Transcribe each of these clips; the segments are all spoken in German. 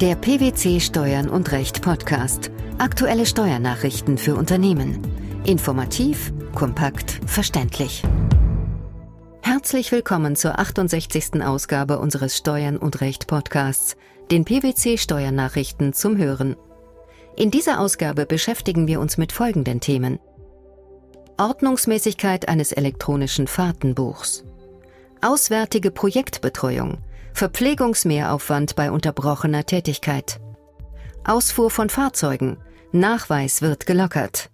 Der PwC Steuern und Recht Podcast. Aktuelle Steuernachrichten für Unternehmen. Informativ, kompakt, verständlich. Herzlich willkommen zur 68. Ausgabe unseres Steuern und Recht Podcasts, den PwC Steuernachrichten zum Hören. In dieser Ausgabe beschäftigen wir uns mit folgenden Themen. Ordnungsmäßigkeit eines elektronischen Fahrtenbuchs. Auswärtige Projektbetreuung. Verpflegungsmehraufwand bei unterbrochener Tätigkeit. Ausfuhr von Fahrzeugen. Nachweis wird gelockert.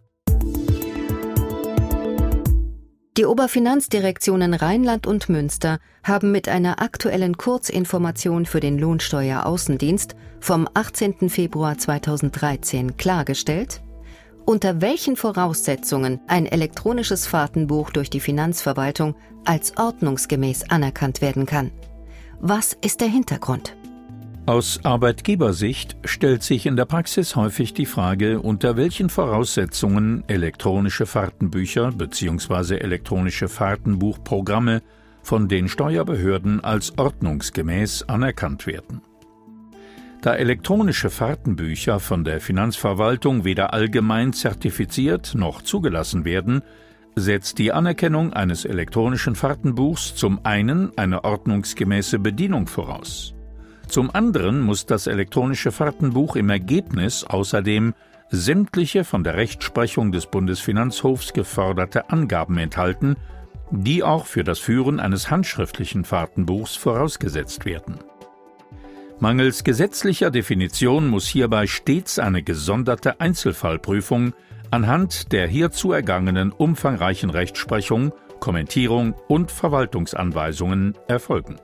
Die Oberfinanzdirektionen Rheinland und Münster haben mit einer aktuellen Kurzinformation für den Lohnsteueraußendienst vom 18. Februar 2013 klargestellt, unter welchen Voraussetzungen ein elektronisches Fahrtenbuch durch die Finanzverwaltung als ordnungsgemäß anerkannt werden kann. Was ist der Hintergrund? Aus Arbeitgebersicht stellt sich in der Praxis häufig die Frage, unter welchen Voraussetzungen elektronische Fahrtenbücher bzw. elektronische Fahrtenbuchprogramme von den Steuerbehörden als ordnungsgemäß anerkannt werden. Da elektronische Fahrtenbücher von der Finanzverwaltung weder allgemein zertifiziert noch zugelassen werden, setzt die Anerkennung eines elektronischen Fahrtenbuchs zum einen eine ordnungsgemäße Bedienung voraus. Zum anderen muss das elektronische Fahrtenbuch im Ergebnis außerdem sämtliche von der Rechtsprechung des Bundesfinanzhofs geforderte Angaben enthalten, die auch für das Führen eines handschriftlichen Fahrtenbuchs vorausgesetzt werden. Mangels gesetzlicher Definition muss hierbei stets eine gesonderte Einzelfallprüfung anhand der hierzu ergangenen umfangreichen Rechtsprechung, Kommentierung und Verwaltungsanweisungen erfolgen.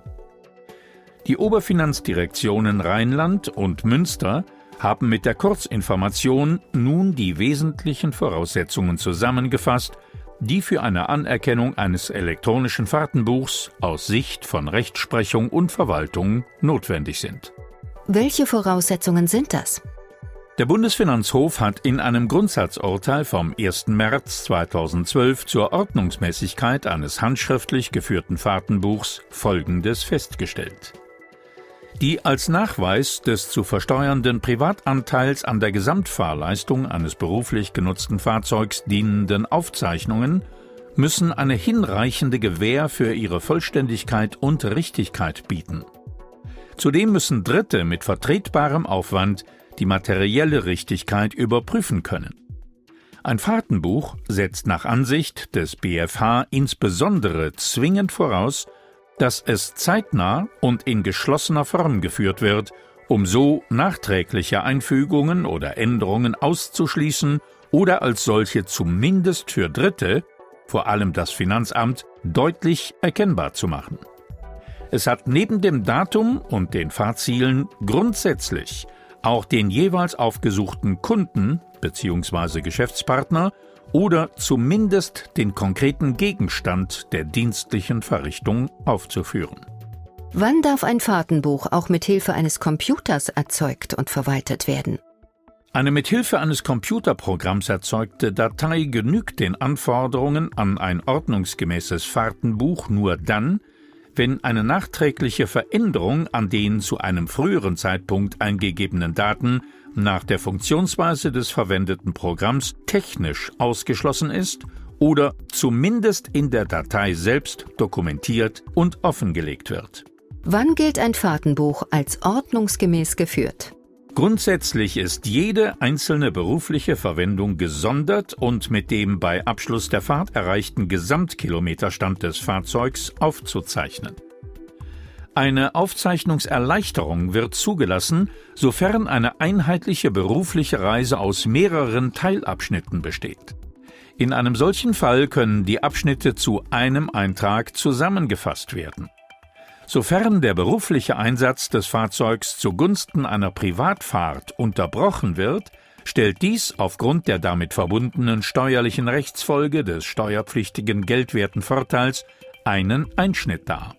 Die Oberfinanzdirektionen Rheinland und Münster haben mit der Kurzinformation nun die wesentlichen Voraussetzungen zusammengefasst, die für eine Anerkennung eines elektronischen Fahrtenbuchs aus Sicht von Rechtsprechung und Verwaltung notwendig sind. Welche Voraussetzungen sind das? Der Bundesfinanzhof hat in einem Grundsatzurteil vom 1. März 2012 zur Ordnungsmäßigkeit eines handschriftlich geführten Fahrtenbuchs Folgendes festgestellt. Die als Nachweis des zu versteuernden Privatanteils an der Gesamtfahrleistung eines beruflich genutzten Fahrzeugs dienenden Aufzeichnungen müssen eine hinreichende Gewähr für ihre Vollständigkeit und Richtigkeit bieten. Zudem müssen Dritte mit vertretbarem Aufwand die materielle Richtigkeit überprüfen können. Ein Fahrtenbuch setzt nach Ansicht des BfH insbesondere zwingend voraus, dass es zeitnah und in geschlossener Form geführt wird, um so nachträgliche Einfügungen oder Änderungen auszuschließen oder als solche zumindest für Dritte, vor allem das Finanzamt, deutlich erkennbar zu machen. Es hat neben dem Datum und den Fahrzielen grundsätzlich auch den jeweils aufgesuchten Kunden bzw. Geschäftspartner oder zumindest den konkreten Gegenstand der dienstlichen Verrichtung aufzuführen. Wann darf ein Fahrtenbuch auch mit Hilfe eines Computers erzeugt und verwaltet werden? Eine mit Hilfe eines Computerprogramms erzeugte Datei genügt den Anforderungen an ein ordnungsgemäßes Fahrtenbuch nur dann, wenn eine nachträgliche Veränderung an den zu einem früheren Zeitpunkt eingegebenen Daten nach der Funktionsweise des verwendeten Programms technisch ausgeschlossen ist oder zumindest in der Datei selbst dokumentiert und offengelegt wird. Wann gilt ein Fahrtenbuch als ordnungsgemäß geführt? Grundsätzlich ist jede einzelne berufliche Verwendung gesondert und mit dem bei Abschluss der Fahrt erreichten Gesamtkilometerstand des Fahrzeugs aufzuzeichnen. Eine Aufzeichnungserleichterung wird zugelassen, sofern eine einheitliche berufliche Reise aus mehreren Teilabschnitten besteht. In einem solchen Fall können die Abschnitte zu einem Eintrag zusammengefasst werden. Sofern der berufliche Einsatz des Fahrzeugs zugunsten einer Privatfahrt unterbrochen wird, stellt dies aufgrund der damit verbundenen steuerlichen Rechtsfolge des steuerpflichtigen geldwerten Vorteils einen Einschnitt dar.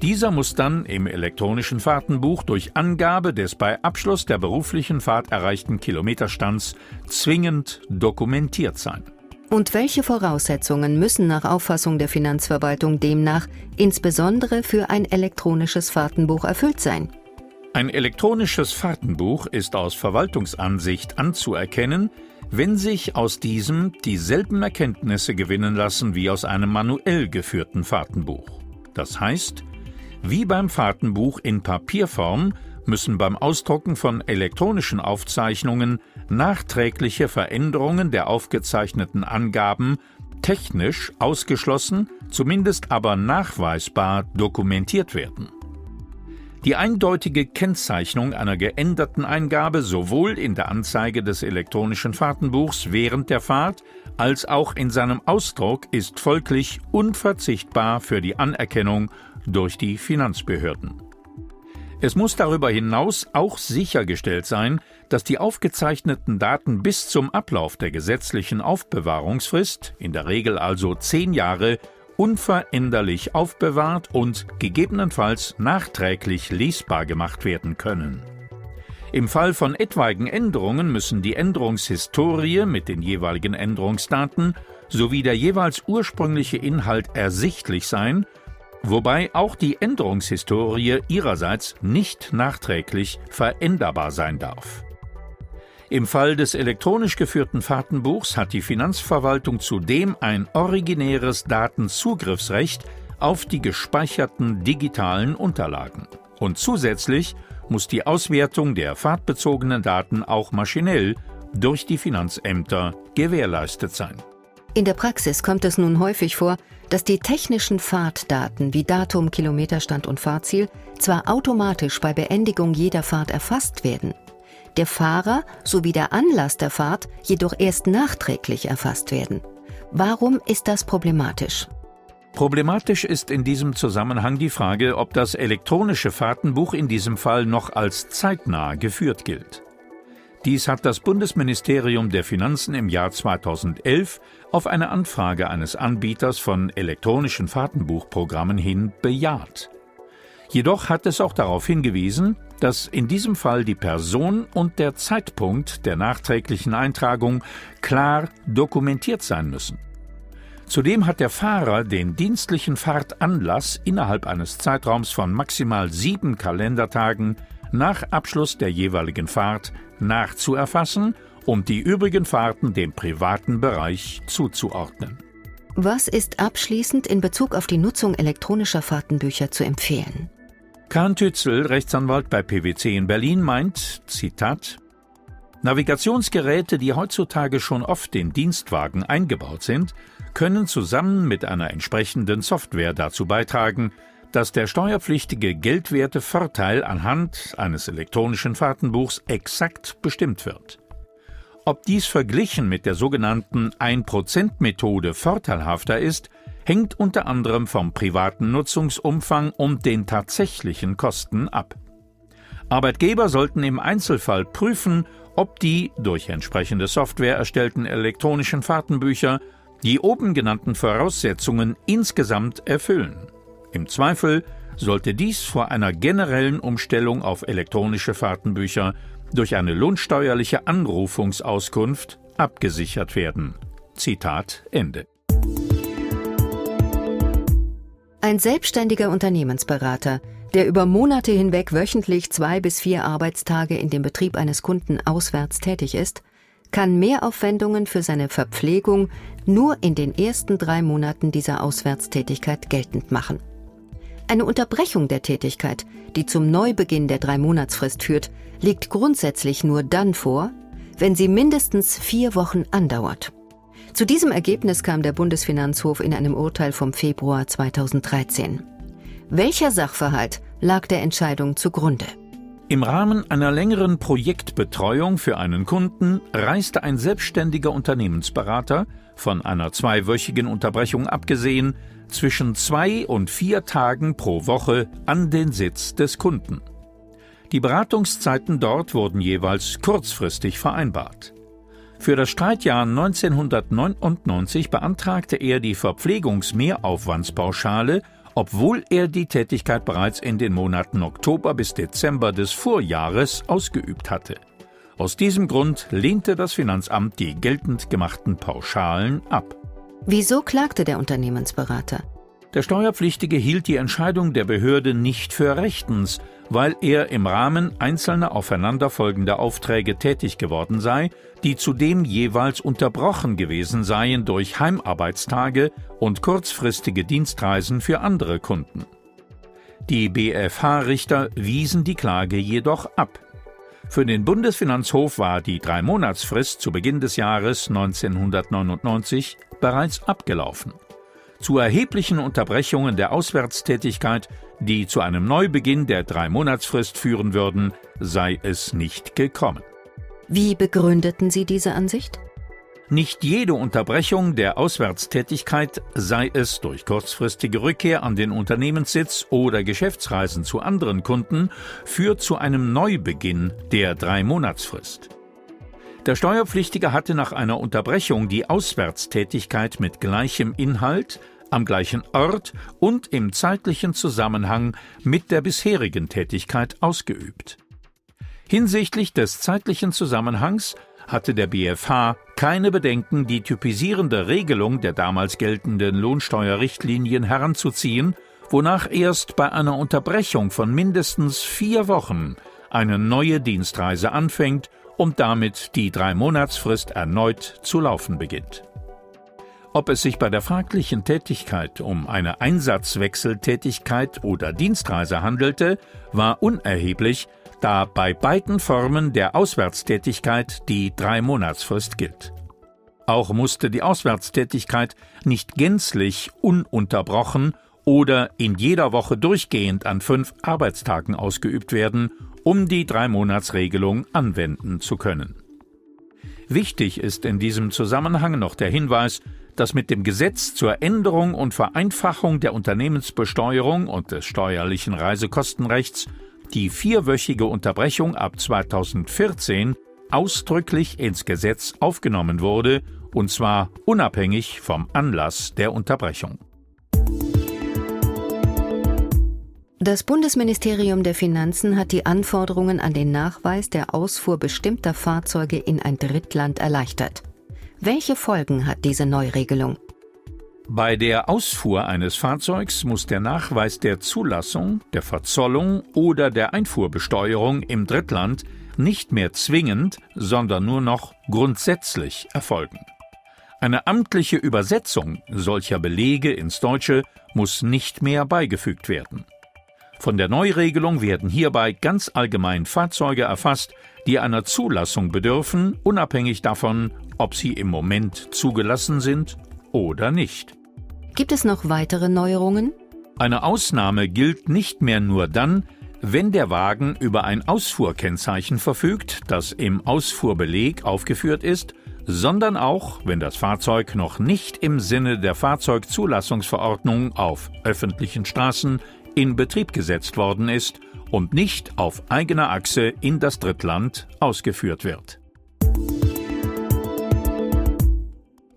Dieser muss dann im elektronischen Fahrtenbuch durch Angabe des bei Abschluss der beruflichen Fahrt erreichten Kilometerstands zwingend dokumentiert sein. Und welche Voraussetzungen müssen nach Auffassung der Finanzverwaltung demnach insbesondere für ein elektronisches Fahrtenbuch erfüllt sein? Ein elektronisches Fahrtenbuch ist aus Verwaltungsansicht anzuerkennen, wenn sich aus diesem dieselben Erkenntnisse gewinnen lassen wie aus einem manuell geführten Fahrtenbuch. Das heißt, wie beim Fahrtenbuch in Papierform müssen beim Ausdrucken von elektronischen Aufzeichnungen nachträgliche Veränderungen der aufgezeichneten Angaben technisch ausgeschlossen, zumindest aber nachweisbar dokumentiert werden. Die eindeutige Kennzeichnung einer geänderten Eingabe sowohl in der Anzeige des elektronischen Fahrtenbuchs während der Fahrt als auch in seinem Ausdruck ist folglich unverzichtbar für die Anerkennung durch die Finanzbehörden. Es muss darüber hinaus auch sichergestellt sein, dass die aufgezeichneten Daten bis zum Ablauf der gesetzlichen Aufbewahrungsfrist, in der Regel also zehn Jahre, unveränderlich aufbewahrt und gegebenenfalls nachträglich lesbar gemacht werden können. Im Fall von etwaigen Änderungen müssen die Änderungshistorie mit den jeweiligen Änderungsdaten sowie der jeweils ursprüngliche Inhalt ersichtlich sein, wobei auch die Änderungshistorie ihrerseits nicht nachträglich veränderbar sein darf. Im Fall des elektronisch geführten Fahrtenbuchs hat die Finanzverwaltung zudem ein originäres Datenzugriffsrecht auf die gespeicherten digitalen Unterlagen. Und zusätzlich muss die Auswertung der fahrtbezogenen Daten auch maschinell durch die Finanzämter gewährleistet sein. In der Praxis kommt es nun häufig vor, dass die technischen Fahrtdaten wie Datum, Kilometerstand und Fahrziel zwar automatisch bei Beendigung jeder Fahrt erfasst werden, der Fahrer sowie der Anlass der Fahrt jedoch erst nachträglich erfasst werden. Warum ist das problematisch? Problematisch ist in diesem Zusammenhang die Frage, ob das elektronische Fahrtenbuch in diesem Fall noch als zeitnah geführt gilt. Dies hat das Bundesministerium der Finanzen im Jahr 2011 auf eine Anfrage eines Anbieters von elektronischen Fahrtenbuchprogrammen hin bejaht. Jedoch hat es auch darauf hingewiesen, dass in diesem Fall die Person und der Zeitpunkt der nachträglichen Eintragung klar dokumentiert sein müssen. Zudem hat der Fahrer den dienstlichen Fahrtanlass innerhalb eines Zeitraums von maximal sieben Kalendertagen nach Abschluss der jeweiligen Fahrt nachzuerfassen und die übrigen Fahrten dem privaten Bereich zuzuordnen. Was ist abschließend in Bezug auf die Nutzung elektronischer Fahrtenbücher zu empfehlen? Kahn Tützel, Rechtsanwalt bei PwC in Berlin, meint, Zitat, Navigationsgeräte, die heutzutage schon oft in Dienstwagen eingebaut sind, können zusammen mit einer entsprechenden Software dazu beitragen, dass der steuerpflichtige geldwerte Vorteil anhand eines elektronischen Fahrtenbuchs exakt bestimmt wird. Ob dies verglichen mit der sogenannten 1%-Methode vorteilhafter ist, hängt unter anderem vom privaten Nutzungsumfang und den tatsächlichen Kosten ab. Arbeitgeber sollten im Einzelfall prüfen, ob die durch entsprechende Software erstellten elektronischen Fahrtenbücher die oben genannten Voraussetzungen insgesamt erfüllen. Im Zweifel sollte dies vor einer generellen Umstellung auf elektronische Fahrtenbücher durch eine lohnsteuerliche Anrufungsauskunft abgesichert werden. Zitat Ende. Ein selbstständiger Unternehmensberater, der über Monate hinweg wöchentlich zwei bis vier Arbeitstage in dem Betrieb eines Kunden auswärts tätig ist, kann Mehraufwendungen für seine Verpflegung nur in den ersten drei Monaten dieser Auswärtstätigkeit geltend machen. Eine Unterbrechung der Tätigkeit, die zum Neubeginn der Drei-Monatsfrist führt, liegt grundsätzlich nur dann vor, wenn sie mindestens vier Wochen andauert. Zu diesem Ergebnis kam der Bundesfinanzhof in einem Urteil vom Februar 2013. Welcher Sachverhalt lag der Entscheidung zugrunde? Im Rahmen einer längeren Projektbetreuung für einen Kunden reiste ein selbstständiger Unternehmensberater, von einer zweiwöchigen Unterbrechung abgesehen, zwischen zwei und vier Tagen pro Woche an den Sitz des Kunden. Die Beratungszeiten dort wurden jeweils kurzfristig vereinbart. Für das Streitjahr 1999 beantragte er die Verpflegungsmehraufwandspauschale, obwohl er die Tätigkeit bereits in den Monaten Oktober bis Dezember des Vorjahres ausgeübt hatte. Aus diesem Grund lehnte das Finanzamt die geltend gemachten Pauschalen ab. Wieso klagte der Unternehmensberater? Der Steuerpflichtige hielt die Entscheidung der Behörde nicht für rechtens, weil er im Rahmen einzelner aufeinanderfolgender Aufträge tätig geworden sei, die zudem jeweils unterbrochen gewesen seien durch Heimarbeitstage und kurzfristige Dienstreisen für andere Kunden. Die BFH-Richter wiesen die Klage jedoch ab. Für den Bundesfinanzhof war die Dreimonatsfrist zu Beginn des Jahres 1999 bereits abgelaufen. Zu erheblichen Unterbrechungen der Auswärtstätigkeit, die zu einem Neubeginn der Dreimonatsfrist führen würden, sei es nicht gekommen. Wie begründeten Sie diese Ansicht? Nicht jede Unterbrechung der Auswärtstätigkeit, sei es durch kurzfristige Rückkehr an den Unternehmenssitz oder Geschäftsreisen zu anderen Kunden, führt zu einem Neubeginn der Dreimonatsfrist. Der Steuerpflichtige hatte nach einer Unterbrechung die Auswärtstätigkeit mit gleichem Inhalt, am gleichen Ort und im zeitlichen Zusammenhang mit der bisherigen Tätigkeit ausgeübt. Hinsichtlich des zeitlichen Zusammenhangs hatte der BfH keine Bedenken, die typisierende Regelung der damals geltenden Lohnsteuerrichtlinien heranzuziehen, wonach erst bei einer Unterbrechung von mindestens vier Wochen eine neue Dienstreise anfängt und damit die Drei-Monatsfrist erneut zu laufen beginnt. Ob es sich bei der fraglichen Tätigkeit um eine Einsatzwechseltätigkeit oder Dienstreise handelte, war unerheblich, da bei beiden Formen der Auswärtstätigkeit die Drei-Monatsfrist gilt. Auch musste die Auswärtstätigkeit nicht gänzlich ununterbrochen oder in jeder Woche durchgehend an fünf Arbeitstagen ausgeübt werden, um die Dreimonatsregelung anwenden zu können. Wichtig ist in diesem Zusammenhang noch der Hinweis, dass mit dem Gesetz zur Änderung und Vereinfachung der Unternehmensbesteuerung und des steuerlichen Reisekostenrechts die vierwöchige Unterbrechung ab 2014 ausdrücklich ins Gesetz aufgenommen wurde, und zwar unabhängig vom Anlass der Unterbrechung. Das Bundesministerium der Finanzen hat die Anforderungen an den Nachweis der Ausfuhr bestimmter Fahrzeuge in ein Drittland erleichtert. Welche Folgen hat diese Neuregelung? Bei der Ausfuhr eines Fahrzeugs muss der Nachweis der Zulassung, der Verzollung oder der Einfuhrbesteuerung im Drittland nicht mehr zwingend, sondern nur noch grundsätzlich erfolgen. Eine amtliche Übersetzung solcher Belege ins Deutsche muss nicht mehr beigefügt werden. Von der Neuregelung werden hierbei ganz allgemein Fahrzeuge erfasst, die einer Zulassung bedürfen, unabhängig davon, ob sie im Moment zugelassen sind oder nicht. Gibt es noch weitere Neuerungen? Eine Ausnahme gilt nicht mehr nur dann, wenn der Wagen über ein Ausfuhrkennzeichen verfügt, das im Ausfuhrbeleg aufgeführt ist, sondern auch, wenn das Fahrzeug noch nicht im Sinne der Fahrzeugzulassungsverordnung auf öffentlichen Straßen in Betrieb gesetzt worden ist und nicht auf eigener Achse in das Drittland ausgeführt wird.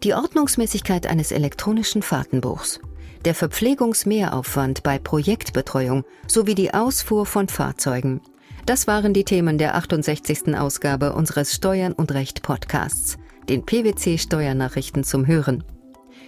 Die Ordnungsmäßigkeit eines elektronischen Fahrtenbuchs, der Verpflegungsmehraufwand bei Projektbetreuung sowie die Ausfuhr von Fahrzeugen. Das waren die Themen der 68. Ausgabe unseres Steuern und Recht Podcasts, den PwC Steuernachrichten zum Hören.